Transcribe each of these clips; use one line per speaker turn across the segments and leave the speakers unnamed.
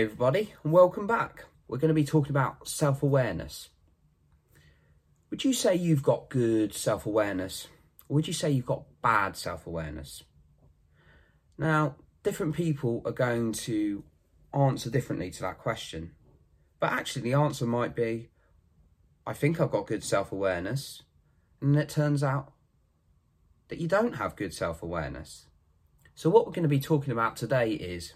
Everybody, and welcome back. We're going to be talking about self awareness. Would you say you've got good self awareness, would you say you've got bad self awareness? Now, different people are going to answer differently to that question, but actually, the answer might be I think I've got good self awareness, and it turns out that you don't have good self awareness. So, what we're going to be talking about today is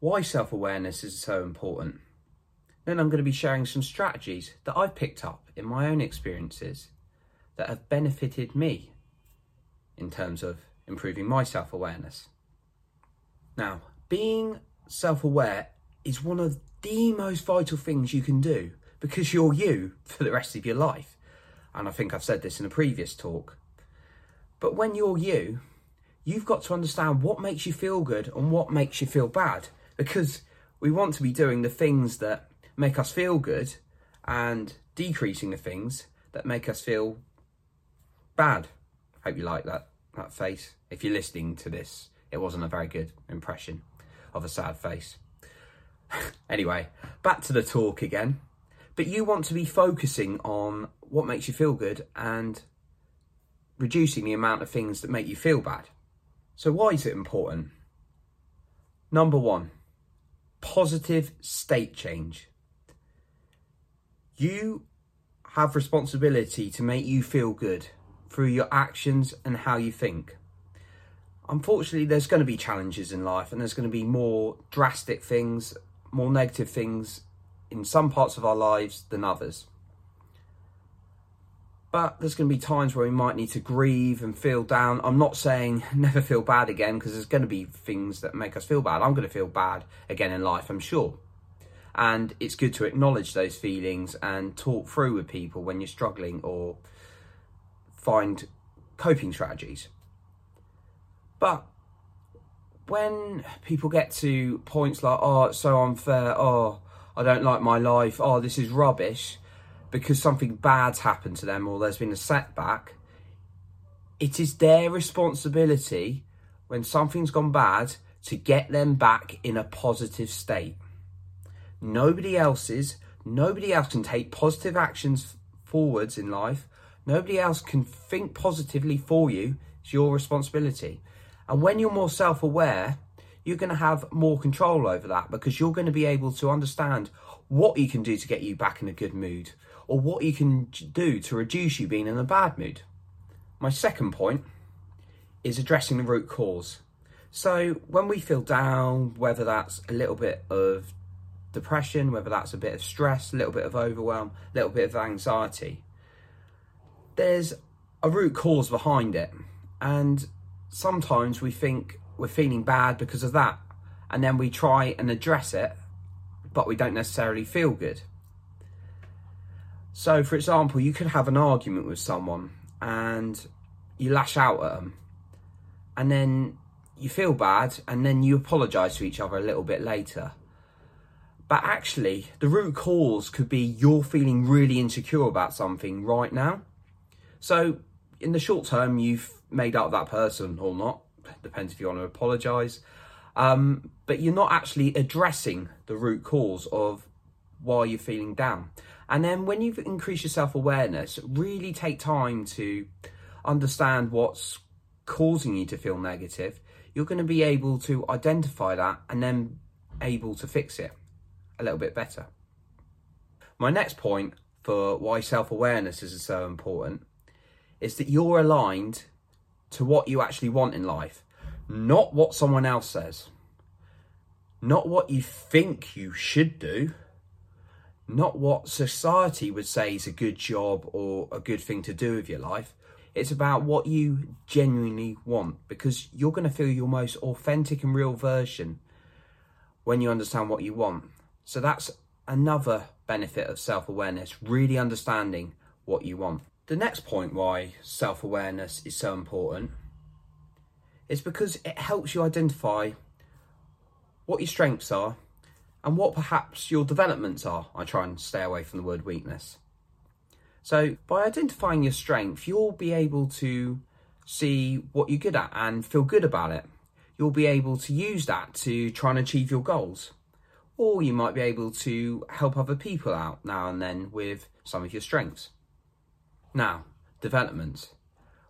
why self awareness is so important. Then I'm going to be sharing some strategies that I've picked up in my own experiences that have benefited me in terms of improving my self awareness. Now, being self aware is one of the most vital things you can do because you're you for the rest of your life. And I think I've said this in a previous talk. But when you're you, you've got to understand what makes you feel good and what makes you feel bad because we want to be doing the things that make us feel good and decreasing the things that make us feel bad. Hope you like that that face. If you're listening to this, it wasn't a very good impression of a sad face. anyway, back to the talk again. But you want to be focusing on what makes you feel good and reducing the amount of things that make you feel bad. So, why is it important? Number one, positive state change. You have responsibility to make you feel good through your actions and how you think. Unfortunately, there's going to be challenges in life and there's going to be more drastic things, more negative things in some parts of our lives than others. But there's going to be times where we might need to grieve and feel down. I'm not saying never feel bad again because there's going to be things that make us feel bad. I'm going to feel bad again in life, I'm sure. And it's good to acknowledge those feelings and talk through with people when you're struggling or find coping strategies. But when people get to points like, oh, it's so unfair, oh, I don't like my life, oh, this is rubbish, because something bad's happened to them or there's been a setback, it is their responsibility when something's gone bad to get them back in a positive state. Nobody else's, nobody else can take positive actions forwards in life. Nobody else can think positively for you. It's your responsibility. And when you're more self aware, you're going to have more control over that because you're going to be able to understand what you can do to get you back in a good mood or what you can do to reduce you being in a bad mood. My second point is addressing the root cause. So, when we feel down, whether that's a little bit of depression, whether that's a bit of stress, a little bit of overwhelm, a little bit of anxiety, there's a root cause behind it. And sometimes we think we're feeling bad because of that. And then we try and address it, but we don't necessarily feel good. So, for example, you could have an argument with someone and you lash out at them, and then you feel bad, and then you apologize to each other a little bit later. But actually, the root cause could be you're feeling really insecure about something right now. So, in the short term, you've made up that person or not. Depends if you want to apologize. Um, but you're not actually addressing the root cause of why you're feeling down. And then when you've increased your self awareness, really take time to understand what's causing you to feel negative. You're going to be able to identify that and then able to fix it a little bit better. My next point for why self awareness is so important is that you're aligned to what you actually want in life, not what someone else says, not what you think you should do not what society would say is a good job or a good thing to do with your life. It's about what you genuinely want because you're going to feel your most authentic and real version when you understand what you want. So that's another benefit of self awareness, really understanding what you want. The next point why self awareness is so important is because it helps you identify what your strengths are and what perhaps your developments are. I try and stay away from the word weakness. So, by identifying your strength, you'll be able to see what you're good at and feel good about it. You'll be able to use that to try and achieve your goals. or you might be able to help other people out now and then with some of your strengths. Now, development.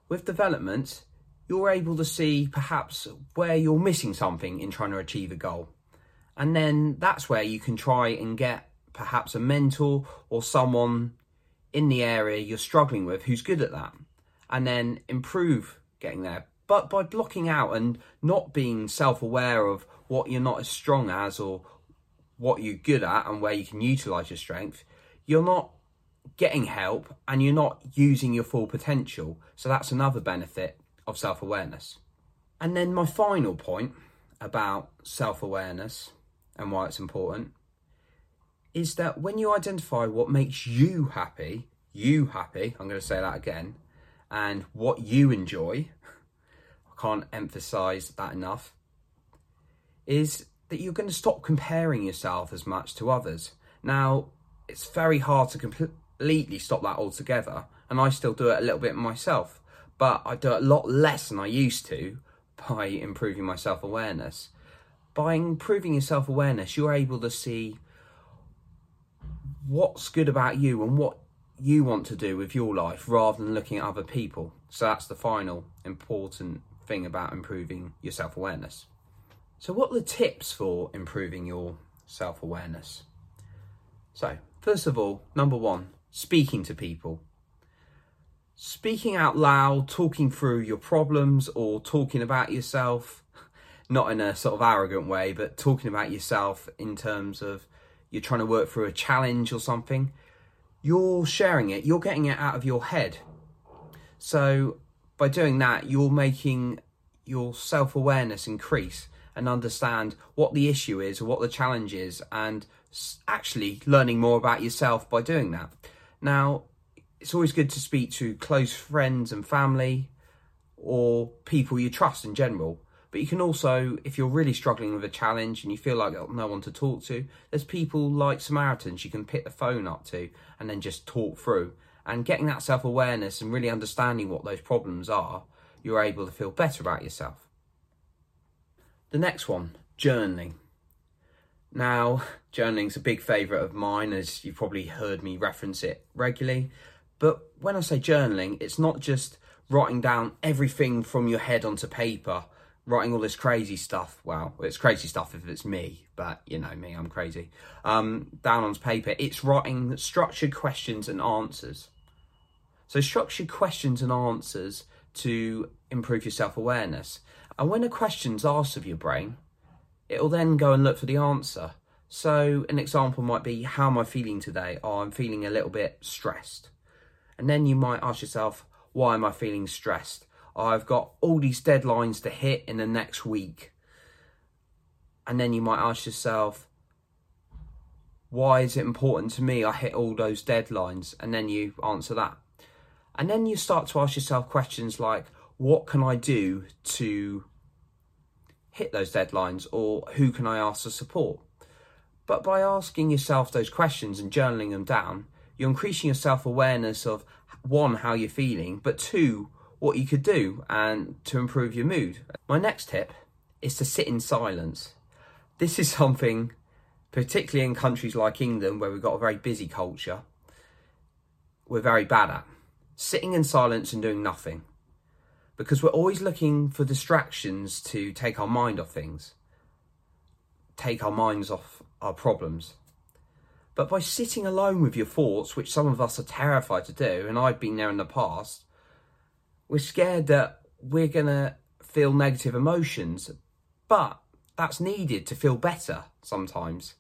With development, you're able to see perhaps where you're missing something in trying to achieve a goal. And then that's where you can try and get perhaps a mentor or someone in the area you're struggling with who's good at that. And then improve getting there. But by blocking out and not being self aware of what you're not as strong as or what you're good at and where you can utilize your strength, you're not getting help and you're not using your full potential. So that's another benefit of self awareness. And then my final point about self awareness and why it's important is that when you identify what makes you happy, you happy, I'm going to say that again, and what you enjoy, I can't emphasize that enough, is that you're going to stop comparing yourself as much to others. Now, it's very hard to completely stop that altogether, and I still do it a little bit myself but I do it a lot less than I used to by improving my self awareness. By improving your self awareness, you're able to see what's good about you and what you want to do with your life rather than looking at other people. So that's the final important thing about improving your self awareness. So, what are the tips for improving your self awareness? So, first of all, number one, speaking to people speaking out loud, talking through your problems or talking about yourself, not in a sort of arrogant way, but talking about yourself in terms of you're trying to work through a challenge or something, you're sharing it, you're getting it out of your head. So by doing that, you're making your self awareness increase and understand what the issue is what the challenge is, and actually learning more about yourself by doing that. Now, it's always good to speak to close friends and family or people you trust in general. But you can also, if you're really struggling with a challenge and you feel like oh, no one to talk to, there's people like Samaritans you can pick the phone up to and then just talk through. And getting that self awareness and really understanding what those problems are, you're able to feel better about yourself. The next one, journaling. Now, journaling's a big favourite of mine, as you've probably heard me reference it regularly. But when I say journaling, it's not just writing down everything from your head onto paper, writing all this crazy stuff. Well, it's crazy stuff if it's me, but you know me, I'm crazy. Um, down onto paper, it's writing structured questions and answers. So, structured questions and answers to improve your self awareness. And when a question's asked of your brain, it'll then go and look for the answer. So, an example might be How am I feeling today? Oh, I'm feeling a little bit stressed. And then you might ask yourself, why am I feeling stressed? I've got all these deadlines to hit in the next week. And then you might ask yourself, why is it important to me I hit all those deadlines? And then you answer that. And then you start to ask yourself questions like, what can I do to hit those deadlines? Or who can I ask for support? But by asking yourself those questions and journaling them down, you're increasing your self awareness of one, how you're feeling, but two, what you could do and to improve your mood. My next tip is to sit in silence. This is something, particularly in countries like England, where we've got a very busy culture, we're very bad at. Sitting in silence and doing nothing. Because we're always looking for distractions to take our mind off things, take our minds off our problems. But by sitting alone with your thoughts, which some of us are terrified to do, and I've been there in the past, we're scared that we're going to feel negative emotions. But that's needed to feel better sometimes.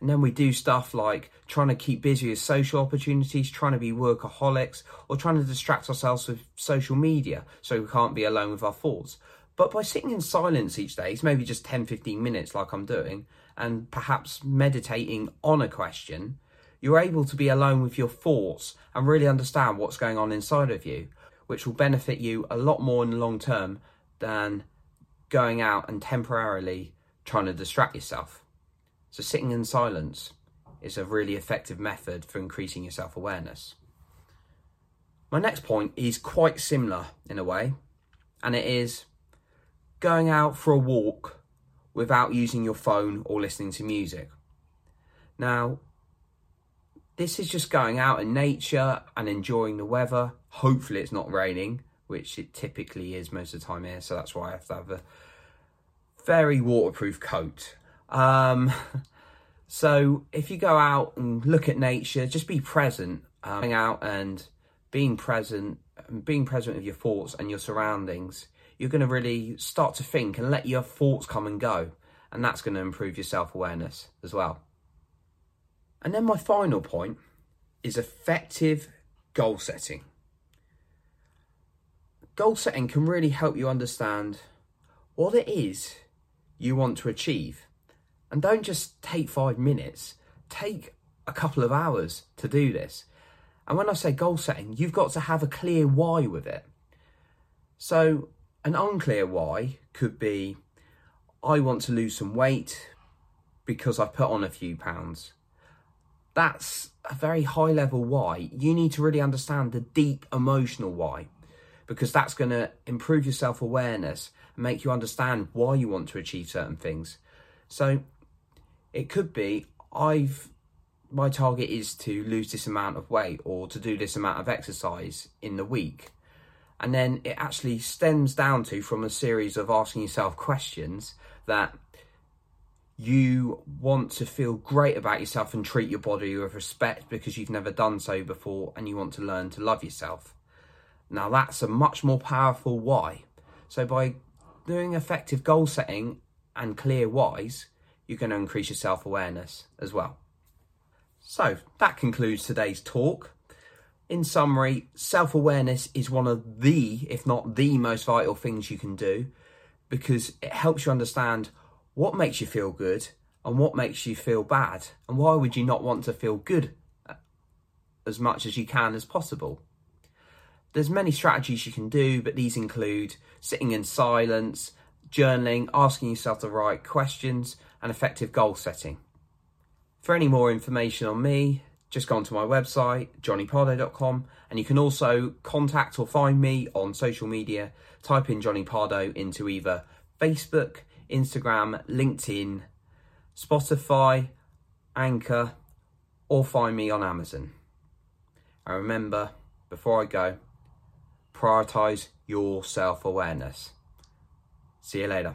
And then we do stuff like trying to keep busy with social opportunities, trying to be workaholics, or trying to distract ourselves with social media so we can't be alone with our thoughts. But by sitting in silence each day, it's maybe just 10 15 minutes like I'm doing, and perhaps meditating on a question, you're able to be alone with your thoughts and really understand what's going on inside of you, which will benefit you a lot more in the long term than going out and temporarily trying to distract yourself. So, sitting in silence is a really effective method for increasing your self awareness. My next point is quite similar in a way, and it is going out for a walk without using your phone or listening to music. Now, this is just going out in nature and enjoying the weather. Hopefully, it's not raining, which it typically is most of the time here. So that's why I have to have a very waterproof coat. Um, so if you go out and look at nature, just be present, um, hang out and being present, being present with your thoughts and your surroundings. You're going to really start to think and let your thoughts come and go, and that's going to improve your self awareness as well. And then my final point is effective goal setting. Goal setting can really help you understand what it is you want to achieve. And don't just take five minutes, take a couple of hours to do this. And when I say goal setting, you've got to have a clear why with it. So, an unclear why could be I want to lose some weight because I've put on a few pounds that's a very high level why. You need to really understand the deep emotional why because that's going to improve your self awareness and make you understand why you want to achieve certain things. So it could be I've my target is to lose this amount of weight or to do this amount of exercise in the week. And then it actually stems down to from a series of asking yourself questions that you want to feel great about yourself and treat your body with respect because you've never done so before and you want to learn to love yourself. Now, that's a much more powerful why. So, by doing effective goal setting and clear whys, you're going to increase your self awareness as well. So, that concludes today's talk. In summary, self awareness is one of the, if not the most vital things you can do because it helps you understand what makes you feel good and what makes you feel bad and why would you not want to feel good uh, as much as you can as possible there's many strategies you can do but these include sitting in silence journaling asking yourself the right questions and effective goal setting for any more information on me just go onto my website jonnypardoe.com and you can also contact or find me on social media type in jonny pardoe into either facebook Instagram, LinkedIn, Spotify, Anchor, or find me on Amazon. And remember, before I go, prioritize your self awareness. See you later.